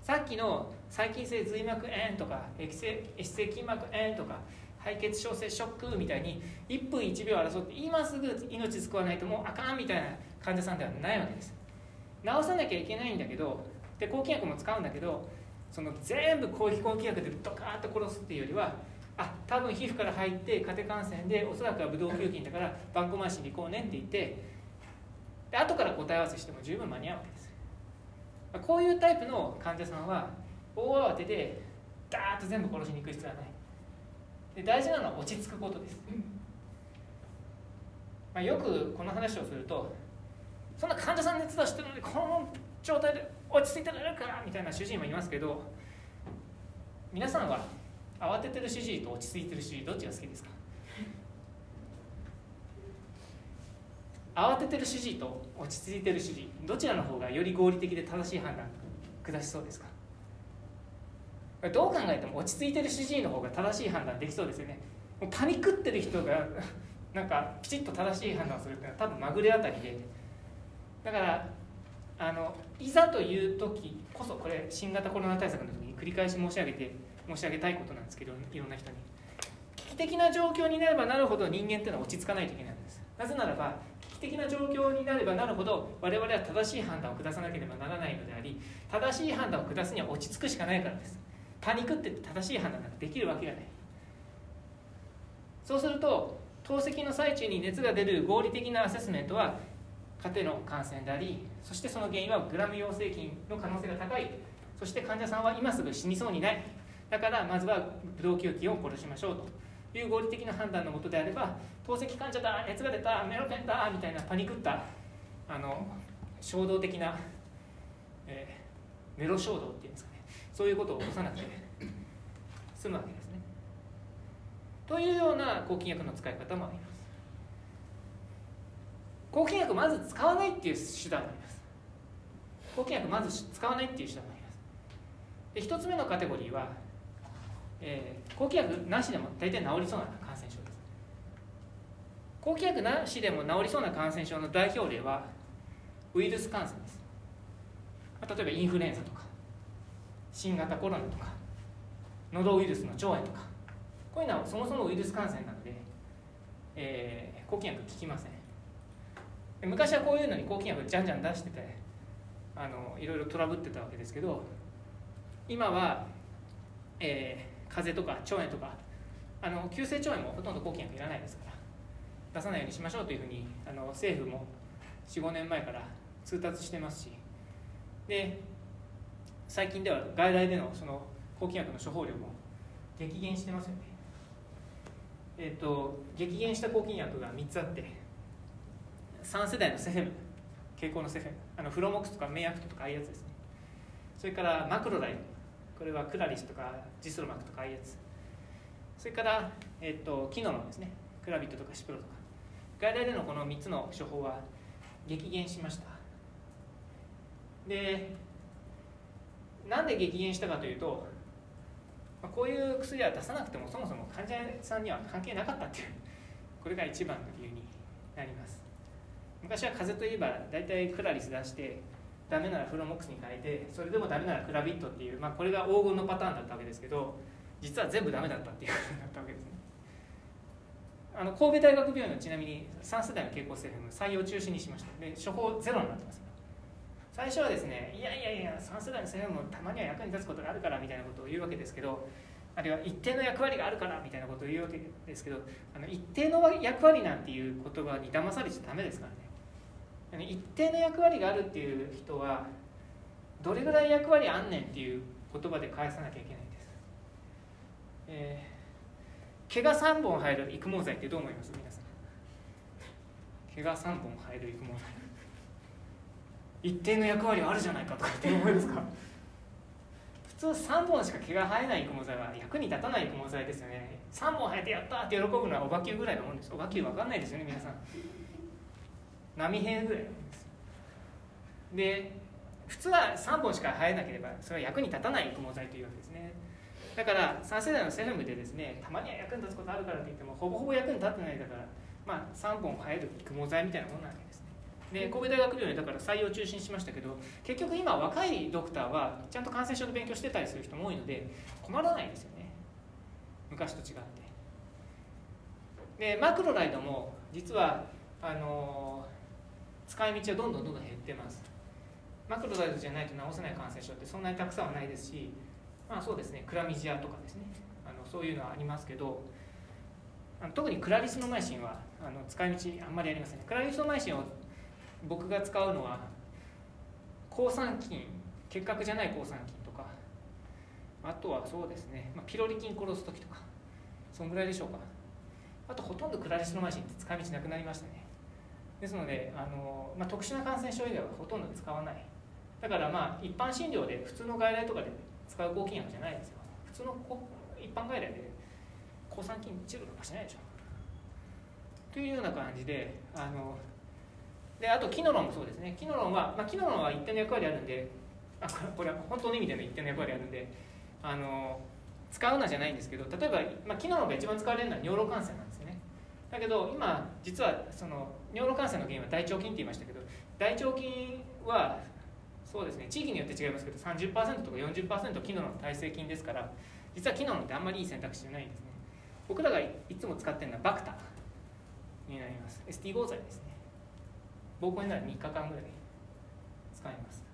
S1: さっきの細菌性髄膜炎とか液性液性筋膜炎とか敗血症性ショックみたいに1分1秒争って今すぐ命救わないともうあかんみたいな患者さんではないわけです。治さなきゃいけないんだけどで抗菌薬も使うんだけどその全部抗肥抗菌薬でドカーッと殺すっていうよりはあ多分皮膚から入って家庭感染でおそらくはブドウ球菌だからバンコマシンに行こうねって言ってで後から答え合わせしても十分間に合うわけです。こういうタイプの患者さんは大慌てでダーッと全部殺しに行く必要はない。で大事なのは落ち着くことです、まあ、よくこの話をするとそんな患者さん熱出してるのにこの状態で落ち着いてられるかみたいな主治医もいますけど皆さんは慌ててる主治医と落ち着いてる主治医どっちが好きですか？慌ててる主治医と落ち着いてる主治医どちらの方がより合理的で正しい判断下しそうですか？どう考えても落ち着いてる主治医の方が正しい判断できそうですよね。もうパニックってる人が なんかピチッと正しい判断をするっていうのは多分まぐれあたりで。だからあのいざという時こそこれ新型コロナ対策の時に繰り返し申し上げて申し上げたいことなんですけどいろんな人に。危機的な状況になればなるほど人間っていうのは落ち着かないといけないんです。なぜならば的な状況になればなるほど我々は正しい判断を下さなければならないのであり正しい判断を下すには落ち着くしかないからです。パニックって正しい判断なんかできるわけがない。そうすると透析の最中に熱が出る合理的なアセスメントは家庭の感染でありそしてその原因はグラム陽性菌の可能性が高い。そして患者さんは今すぐ死にそうにない。だからまずはブドウ球菌を殺しましょうという合理的な判断のもとであれば透析患者だ熱が出たメロペンだみたいなパニクったあの衝動的な、えー、メロ衝動っていうんですかね。そういうことを起こさなくて済むわけですね。というような抗菌薬の使い方もあります。抗菌薬まず使わないっていう手段もあります。抗菌薬まず使わないっていう手段もあります。で一つ目のカテゴリーは、えー、抗菌薬なしでも大体治りそうな感染症です抗菌薬なしでも治りそうな感染症の代表例はウイルス感染です。例えばインフルエンザとか新型コロナとかノロウイルスの腸炎とかこういうのはそもそもウイルス感染なので、えー、抗菌薬効きません。昔はこういうのに抗菌薬じゃんじゃん出しててあのいろいろトラブってたわけですけど今は、えー、風邪とか腸炎とかあの急性腸炎もほとんど抗菌薬いらないですから。出さないようにしましょうというふうにあの政府も45年前から通達してますし。で最近では外来でのその抗菌薬の処方量も激減してますよね。えっ、ー、と激減した抗菌薬が3つあって3世代のセフェム蛍光のセフェムあのフロモックスとかメイアクトとかああいうやつですね。それからマクロライドこれはクラリスとかジスロマクとかああいうやつ。それから、えーと、キノロンですね。クラビットとかシプロとか。外来でのこの3つの処方は激減しました。でなんで激減したかというとこういう薬は出さなくてもそもそも患者さんには関係なかったっていうこれが一番の理由になります。昔は風邪といえば大体クラリス出してダメならフロモックスに変えてそれでもダメならクラビットっていう、まあ、これが黄金のパターンだったわけですけど実は全部ダメだったっていうことになったわけですね。あの神戸大学病院はちなみに3世代の経口成分採用中止にしました。で処方ゼロになってます。最初はですねいやいやいや3世代の成分もたまには役に立つことがあるからみたいなことを言うわけですけどあるいは一定の役割があるからみたいなことを言うわけですけどあの一定の役割なんていう言葉に騙されちゃダメですからね。一定の役割があるっていう人はどれぐらい役割あんねんっていう言葉で返さなきゃいけないんです、えー毛が3本生える育毛剤ってどう思います？皆さん。毛が3本生える育毛剤。一定の役割はあるじゃないかとかって思いますか？普通3本しか毛が生えない育毛剤は役に立たない育毛剤ですよね。3本生えてやったって喜ぶのはおばきゅうぐらいのもんです。おばきゅう分かんないですよね皆さん。波平ぐらいのもんです。で普通は3本しか生えなければそれは役に立たない育毛剤というわけですだから3世代のセフムでですねたまには役に立つことあるからといってもほぼほぼ役に立ってないだからまあ3本生える育毛剤みたいなものなわけですね。で神戸大学病院だから採用中心しましたけど結局今若いドクターはちゃんと感染症の勉強してたりする人も多いので困らないですよね。昔と違って。でマクロライドも実はあの使い道はどんどんどんどん減ってます。マクロライドじゃないと治せない感染症ってそんなにたくさんはないですしまあそうですね。クラミジアとかですね。あのそういうのはありますけどあの特にクラリスノマイシンはあの使い道あんまりありません、クラリスノマイシンを僕が使うのは抗酸菌結核じゃない抗酸菌とかあとはそうですね、まあ、ピロリ菌殺す時とかそんぐらいでしょうか。あとほとんどクラリスノマイシンって使い道なくなりましたね。ですのであの、まあ、特殊な感染症以外はほとんど使わない。だからまあ一般診療で普通の外来とかで使う抗菌薬じゃないですよ。普通の一般外来で抗酸菌治療とかしないでしょ。というような感じであのであとキノロンもそうですね。キノロンは、まあ、キノロンは一定の役割あるんであこれは本当の意味での一定の役割あるんであの使うなじゃないんですけど例えば、まあ、キノロンが一番使われるのは尿路感染なんですね。だけど今実はその尿路感染の原因は大腸菌って言いましたけど大腸菌はそうですね。地域によって違いますけど30%とか40%キノロン耐性菌ですから実はキノロンってあんまりいい選択肢じゃないんですね。僕らがいつも使ってるのはバクタになります。ST 合剤ですね。膀胱炎なら3日間ぐらい使います、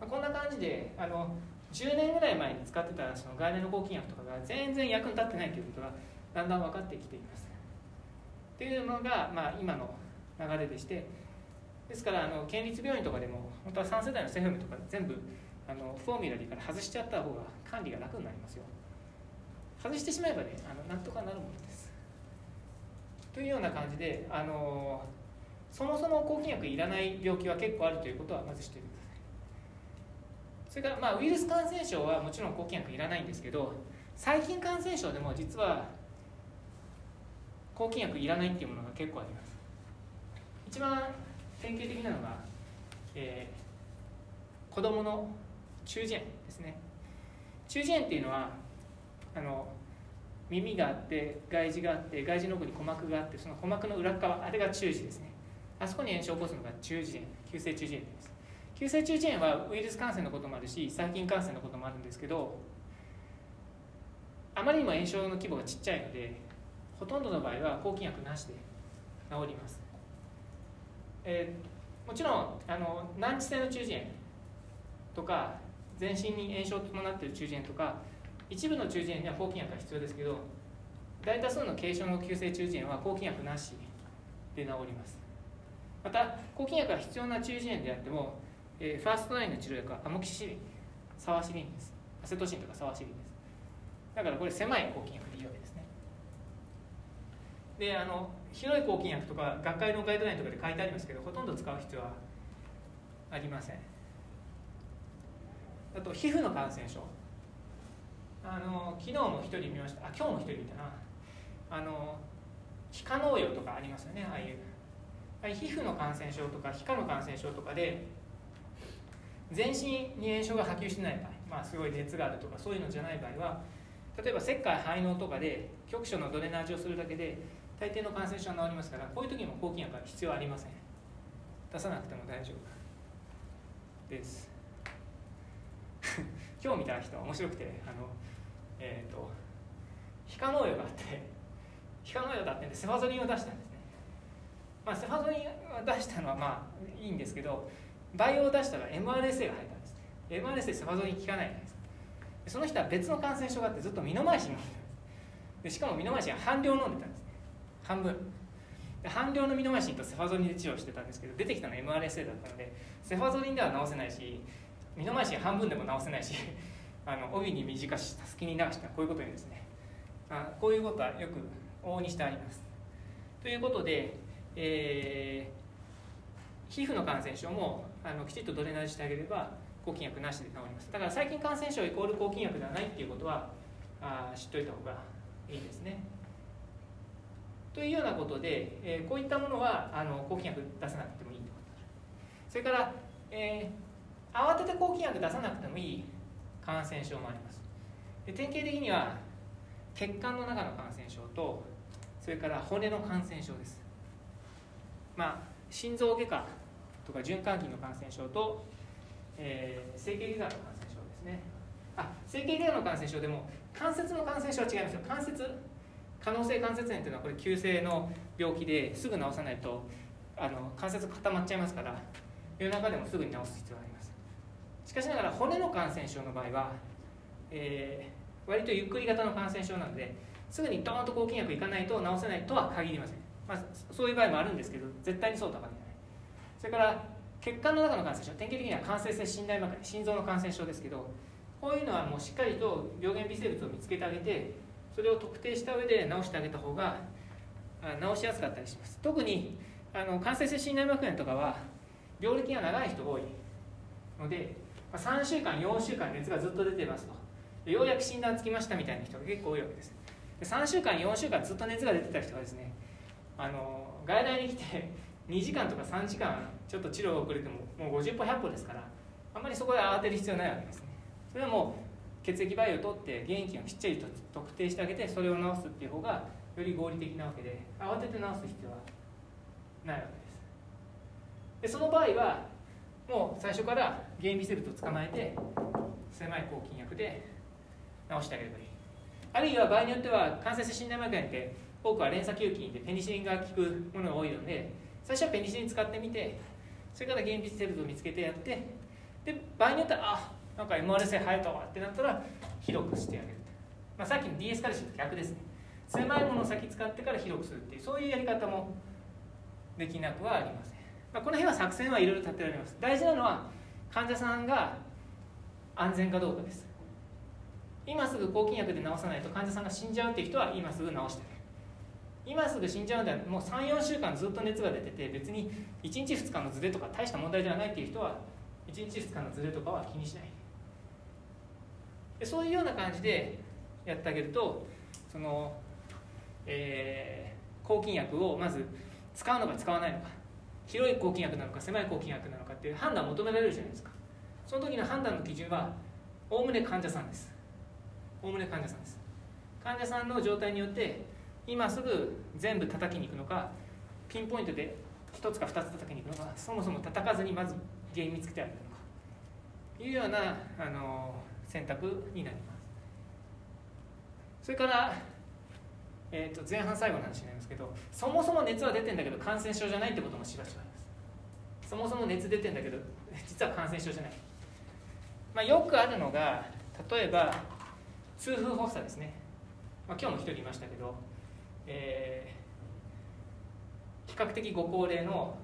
S1: まあ、こんな感じであの10年ぐらい前に使ってたその外来の抗菌薬とかが全然役に立ってないということがだんだん分かってきています。っていうのが、まあ、今の流れでしてですからあの県立病院とかでも本当は3世代のセフムとか全部あのフォーミュラリーから外しちゃった方が管理が楽になりますよ。外してしまえばねあのなんとかなるものです。というような感じであのそもそも抗菌薬いらない病気は結構あるということはまず知っておいてください。それから、まあ、ウイルス感染症はもちろん抗菌薬いらないんですけど細菌感染症でも実は抗菌薬いらないっていうものが結構あります。一番典型的なのが、えー、子供の中耳炎ですね。中耳炎っていうのはあの耳があって外耳があって外耳の奥に鼓膜があってその鼓膜の裏側あれが中耳ですね。あそこに炎症を起こすのが中耳炎急性中耳炎です。急性中耳炎はウイルス感染のこともあるし細菌感染のこともあるんですけどあまりにも炎症の規模がちっちゃいのでほとんどの場合は抗菌薬なしで治ります。えー、もちろんあの難治性の中耳炎とか全身に炎症を伴っている中耳炎とか一部の中耳炎には抗菌薬が必要ですけど大多数の軽症の急性中耳炎は抗菌薬なしで治ります。また抗菌薬が必要な中耳炎であっても、えー、 first line の治療薬はアモキシリンサワシリンです。パセトシンとかサワシリンです。だからこれ狭い抗菌薬でいいわけですね。であの広い抗菌薬とか学会のガイドラインとかで書いてありますけどほとんど使う必要はありません。あと皮膚の感染症。あの昨日も1人見ました。あ今日も1人見たな。あの皮下農用とかありますよねああいう。皮膚の感染症とか皮下の感染症とかで全身に炎症が波及してない場合、まあ、すごい熱があるとかそういうのじゃない場合は例えば石灰肺脳とかで局所のドレナージをするだけで大抵の感染症は治りますからこういう時も抗菌薬は必要ありません。出さなくても大丈夫。です。今日見た人は面白くてあのえっ、ー、と皮下農用があって皮下農用だってんでセファゾリンを出したんですね。まあセファゾリンを出したのはまあいいんですけどバイオを出したら MRSA が入ったんです MRSA セファゾリン効かないじゃないですか。その人は別の感染症があってずっとミノマイシン飲んでたんです。しかもミノマイシンは半量飲んでたんです。半分。で半量のミノマシンとセファゾリンで治療してたんですけど出てきたのは MRSA だったのでセファゾリンでは治せないしミノマシン半分でも治せないし あの帯に短したすきに流したこういうことにですね。あこういうことはよく往々にしてあります。ということで、えー、皮膚の感染症もあのきちっとドレナージしてあげれば抗菌薬なしで治ります。だから細菌感染症イコール抗菌薬ではないっていうことはあ知っておいた方がいいですね。というようなことで、えー、こういったものはあの抗菌薬出さなくてもいいと。それから、えー、慌てて抗菌薬出さなくてもいい感染症もあります。で典型的には血管の中の感染症とそれから骨の感染症です。まあ心臓外科とか循環器の感染症と、えー、整形外科の感染症ですね。あ整形外科の感染症でも関節の感染症は違いますよ。関節可能性関節炎というのはこれ急性の病気ですぐ治さないとあの関節固まっちゃいますから夜中でもすぐに治す必要があります。しかしながら骨の感染症の場合は、えー、割とゆっくり型の感染症なのですぐにドーンと抗菌薬いかないと治せないとは限りません、まあ、そういう場合もあるんですけど絶対にそうとは限らない。それから血管の中の感染症典型的には感染性心内膜炎心臓の感染症ですけどこういうのはもうしっかりと病原微生物を見つけてあげてそれを特定した上で治してあげた方が治しやすかったりします。特にあの感染性心内膜炎とかは病歴が長い人多いので3週間4週間熱がずっと出てますと。ようやく診断つきましたみたいな人が結構多いわけです。で3週間4週間ずっと熱が出てた人はですねあの外来に来て2時間とか3時間ちょっと治療が遅れてももう50歩100歩ですからあんまりそこで慌てる必要ないわけですね。それはもう血液培養を取って原因菌をきっちりと特定してあげてそれを治すっていう方がより合理的なわけで慌てて治す必要はないわけです。でその場合はもう最初から原因微生物を捕まえて狭い抗菌薬で治してあげればいい。あるいは場合によっては感染性心内膜炎って多くは連鎖球菌でペニシリンが効くものが多いので最初はペニシリン使ってみてそれから原因微生物を見つけてやってで場合によってはあ なんか MRSA 生えたわってなったら広くしてあげる、まあ、さっきの DS カルシウムと逆ですね。狭いものを先使ってから広くするっていうそういうやり方もできなくはありません、まあ、この辺は作戦はいろいろ立てられます。大事なのは患者さんが安全かどうかです。今すぐ抗菌薬で治さないと患者さんが死んじゃうっていう人は今すぐ治して今すぐ死んじゃうんだもう34週間ずっと熱が出てて別に1日2日のズレとか大した問題ではないっていう人は1日2日のズレとかは気にしない。そういうような感じでやってあげるとその、えー、抗菌薬をまず使うのか使わないのか広い抗菌薬なのか狭い抗菌薬なのかっていう判断を求められるじゃないですか。その時の判断の基準はおおむね患者さんです。おおむね患者さんです。患者さんの状態によって今すぐ全部叩きに行くのかピンポイントで1つか2つ叩きに行くのかそもそも叩かずにまず原因見つけてあげるのか。いうようなあの選択になります。それから、えー、と前半最後の話になりますけどそもそも熱は出てんだけど感染症じゃないってこともしばしばあります。そもそも熱出てんだけど実は感染症じゃない、まあ、よくあるのが例えば痛風発作ですね、まあ、今日も一人いましたけど、えー、比較的ご高齢の、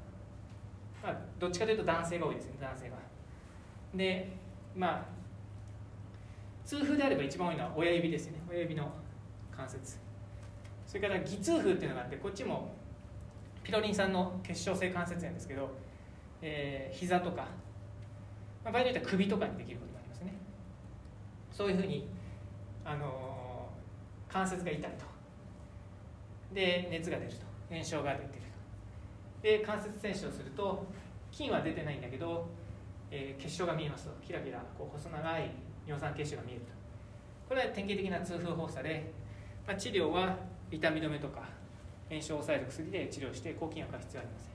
S1: まあ、どっちかというと男性が多いですね男性がでまあ痛風であれば一番多いのは親指ですよね。親指の関節。それから偽痛風っていうのがあってこっちもピロリン酸の結晶性関節炎ですけど、えー、膝とか、まあ、場合によっては首とかにできることがありますね。そういうふうに、あのー、関節が痛いと。で熱が出ると。炎症が出てると。で関節栓症すると菌は出てないんだけど、えー結晶が見えますと。キラキラこう細長い尿酸結晶が見えると。これは典型的な痛風発作で、まあ、治療は痛み止めとか炎症を抑える薬で治療して抗菌薬は必要ありません、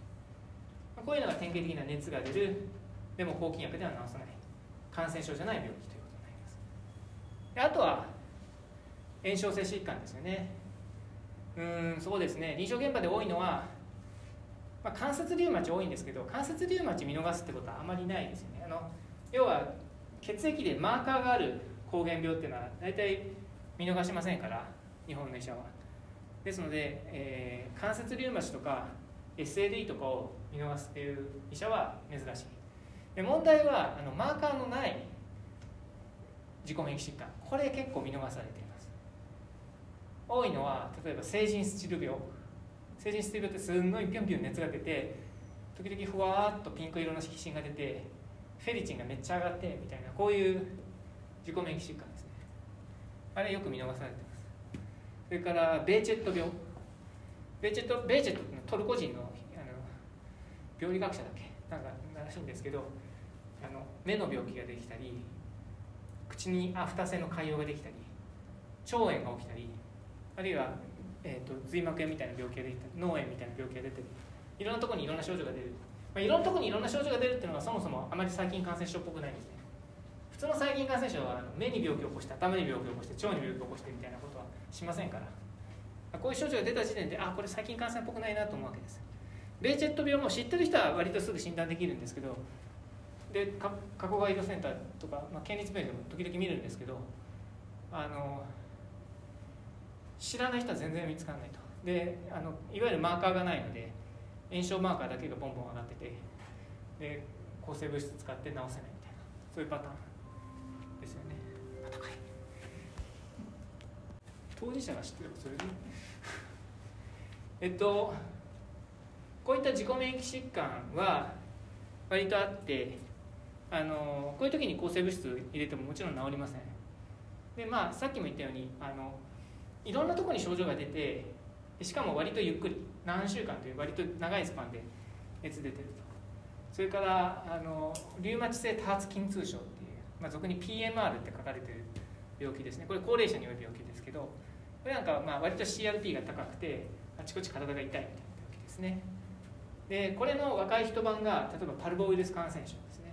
S1: まあこういうのが典型的な熱が出るでも抗菌薬では治さない。感染症じゃない病気ということになります。であとは炎症性疾患ですよね。うんそうですね。臨床現場で多いのは、まあ、関節リウマチ多いんですけど関節リウマチ見逃すってことはあまりないですよね。あの要は血液でマーカーがある膠原病っていうのは大体見逃しませんから日本の医者は。ですので、えー関節リウマチとか SAD とかを見逃すっていう医者は珍しい。で問題はあのマーカーのない自己免疫疾患。これ結構見逃されています。多いのは例えば成人スチル病。成人スチル病ってすんごいピョンピョン熱が出て時々ふわっとピンク色の色疹が出てフェリチンがめっちゃ上がってみたいなこういう自己免疫疾患ですね。あれよく見逃されてます。それからベーチェット病。ベーチェットベーチェットってトルコ人のあの病理学者だっけ？なんからしいんですけどあの目の病気ができたり口にアフタ性の潰瘍ができたり腸炎が起きたりあるいは、えー、と髄膜炎みたいな病気ができたり脳炎みたいな病気が出ていろんなところにいろんな症状が出る、まあ、いろんなところにいろんな症状が出るっていうのがそもそもあまり細菌感染症っぽくないんですね。普通の細菌感染症は目に病気を起こして頭に病気を起こして腸に病気を起こしてみたいなことはしませんから。こういう症状が出た時点であこれ細菌感染っぽくないなと思うわけです。ベーチェット病も知ってる人は割とすぐ診断できるんですけどでか加古川医療センターとか、まあ、県立病院でも時々見るんですけどあの知らない人は全然見つからないと。であのいわゆるマーカーがないので炎症マーカーだけがボンボン上がっててで抗生物質使って治せないみたいなそういうパターンですよね。当事者が知ってればそれで えっとこういった自己免疫疾患は割とあってあのこういう時に抗生物質入れてももちろん治りません。でまあさっきも言ったようにあのいろんなところに症状が出てしかも割とゆっくり何週間という割と長いスパンで熱出てると。それからあのリウマチ性多発筋痛症っていう、まあ、俗に PMR って書かれてる病気ですね。これ高齢者に多い病気ですけどこれなんかまあ割と CRP が高くてあちこち体が痛いみたいな病気ですね。でこれの若い人版が例えばパルボウイルス感染症ですね。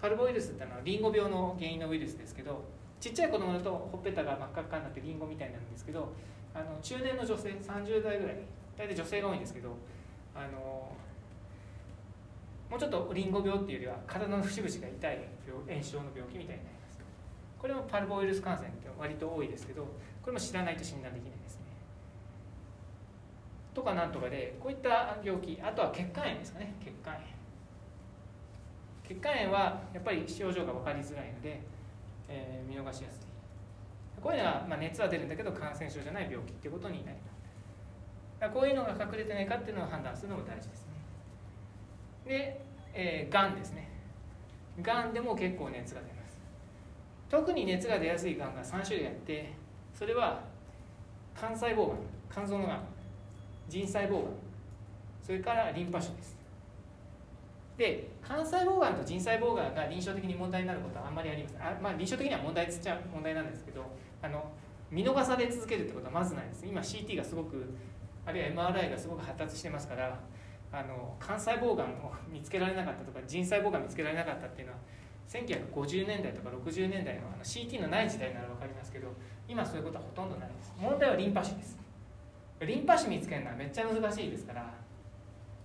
S1: パルボウイルスってのはリンゴ病の原因のウイルスですけどちっちゃい子供だとほっぺたが真っ赤っかになってリンゴみたいなんですけどあの中年の女性30代ぐらい大体女性が多いんですけどあのもうちょっとリンゴ病っていうよりは体の節々が痛い炎症の病気みたいになります。これもパルボウイルス感染って割と多いですけどこれも知らないと診断できないですね。とかなんとかでこういった病気あとは血管炎ですかね。血管炎。血管炎はやっぱり症状が分かりづらいので、えー見逃しやすい。こういうのは、まあ、熱は出るんだけど感染症じゃない病気っていうことになります。こういうのが隠れてないかっていうのを判断するのも大事ですね。で、えー、がんですね。がんでも結構熱が出ます。特に熱が出やすいがんが3種類あってそれは肝細胞がん肝臓のがん腎細胞がんそれからリンパ腫です。で肝細胞がんと腎細胞がんが臨床的に問題になることはあんまりありません。あ、まあ、臨床的には問題つっちゃ問題なんですけどあの見逃され続けるってことはまずないです。今 CT がすごくあるいは MRI がすごく発達してますからあの肝細胞がんを 見つけられなかったとか腎細胞がん見つけられなかったっていうのは1950年代とか60年代のあの CT のない時代なら分かりますけど今そういうことはほとんどないです。問題はリンパ腫です。リンパ腫見つけるのはめっちゃ難しいですから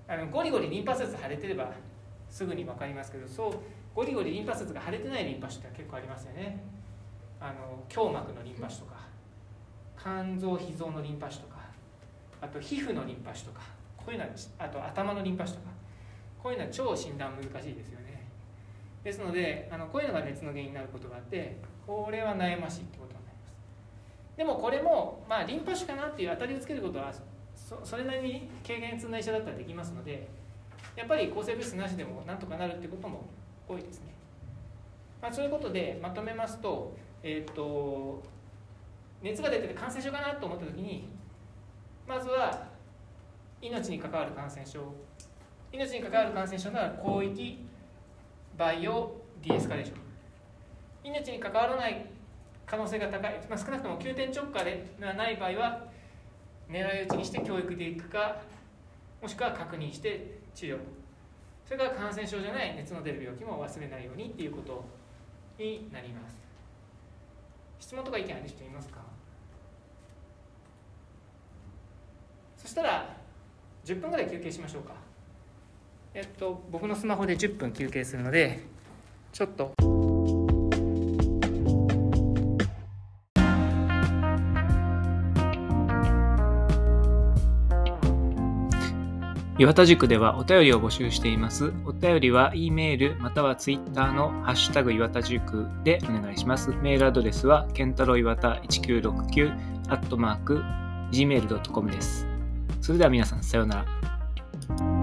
S1: あのゴリゴリリンパ節腫れてればすぐに分かりますけどそうゴリゴリリンパ節が腫れてないリンパ腫って結構ありますよね。あの胸膜のリンパ腫とか肝臓脾臓のリンパ腫とか。あと皮膚のリンパ腫とかこういうのはあと頭のリンパ腫とかこういうのは超診断難しいですよね。ですのであのこういうのが熱の原因になることがあってこれは悩ましいってことになります。でもこれもまあリンパ腫かなっていう当たりをつけることはそそれなりに軽減痛な医者だったらできますのでやっぱり抗生物質なしでもなんとかなるってことも多いですね、まあ、そういうことでまとめますと,、えー、と熱が出てて感染症かなと思った時にまずは命に関わる感染症。命に関わる感染症なら広域バイオディエスカレーション。命に関わらない可能性が高い、まあ、少なくとも急転直下でない場合は狙い撃ちにして教育でいくかもしくは確認して治療。それから感染症じゃない熱の出る病気も忘れないようにっていうことになります。質問とか意見ある人いますか？そしたら10分ぐらい休憩しましょうかえっと僕のスマホで10分休憩するのでちょっと岩田塾ではお便りを募集しています。お便りは E メールまたは Twitter のハッシュタグ岩田塾でお願いします。メールアドレスはケンタロウ岩田1969アットマーク gmail.com です。それでは皆さん、さようなら。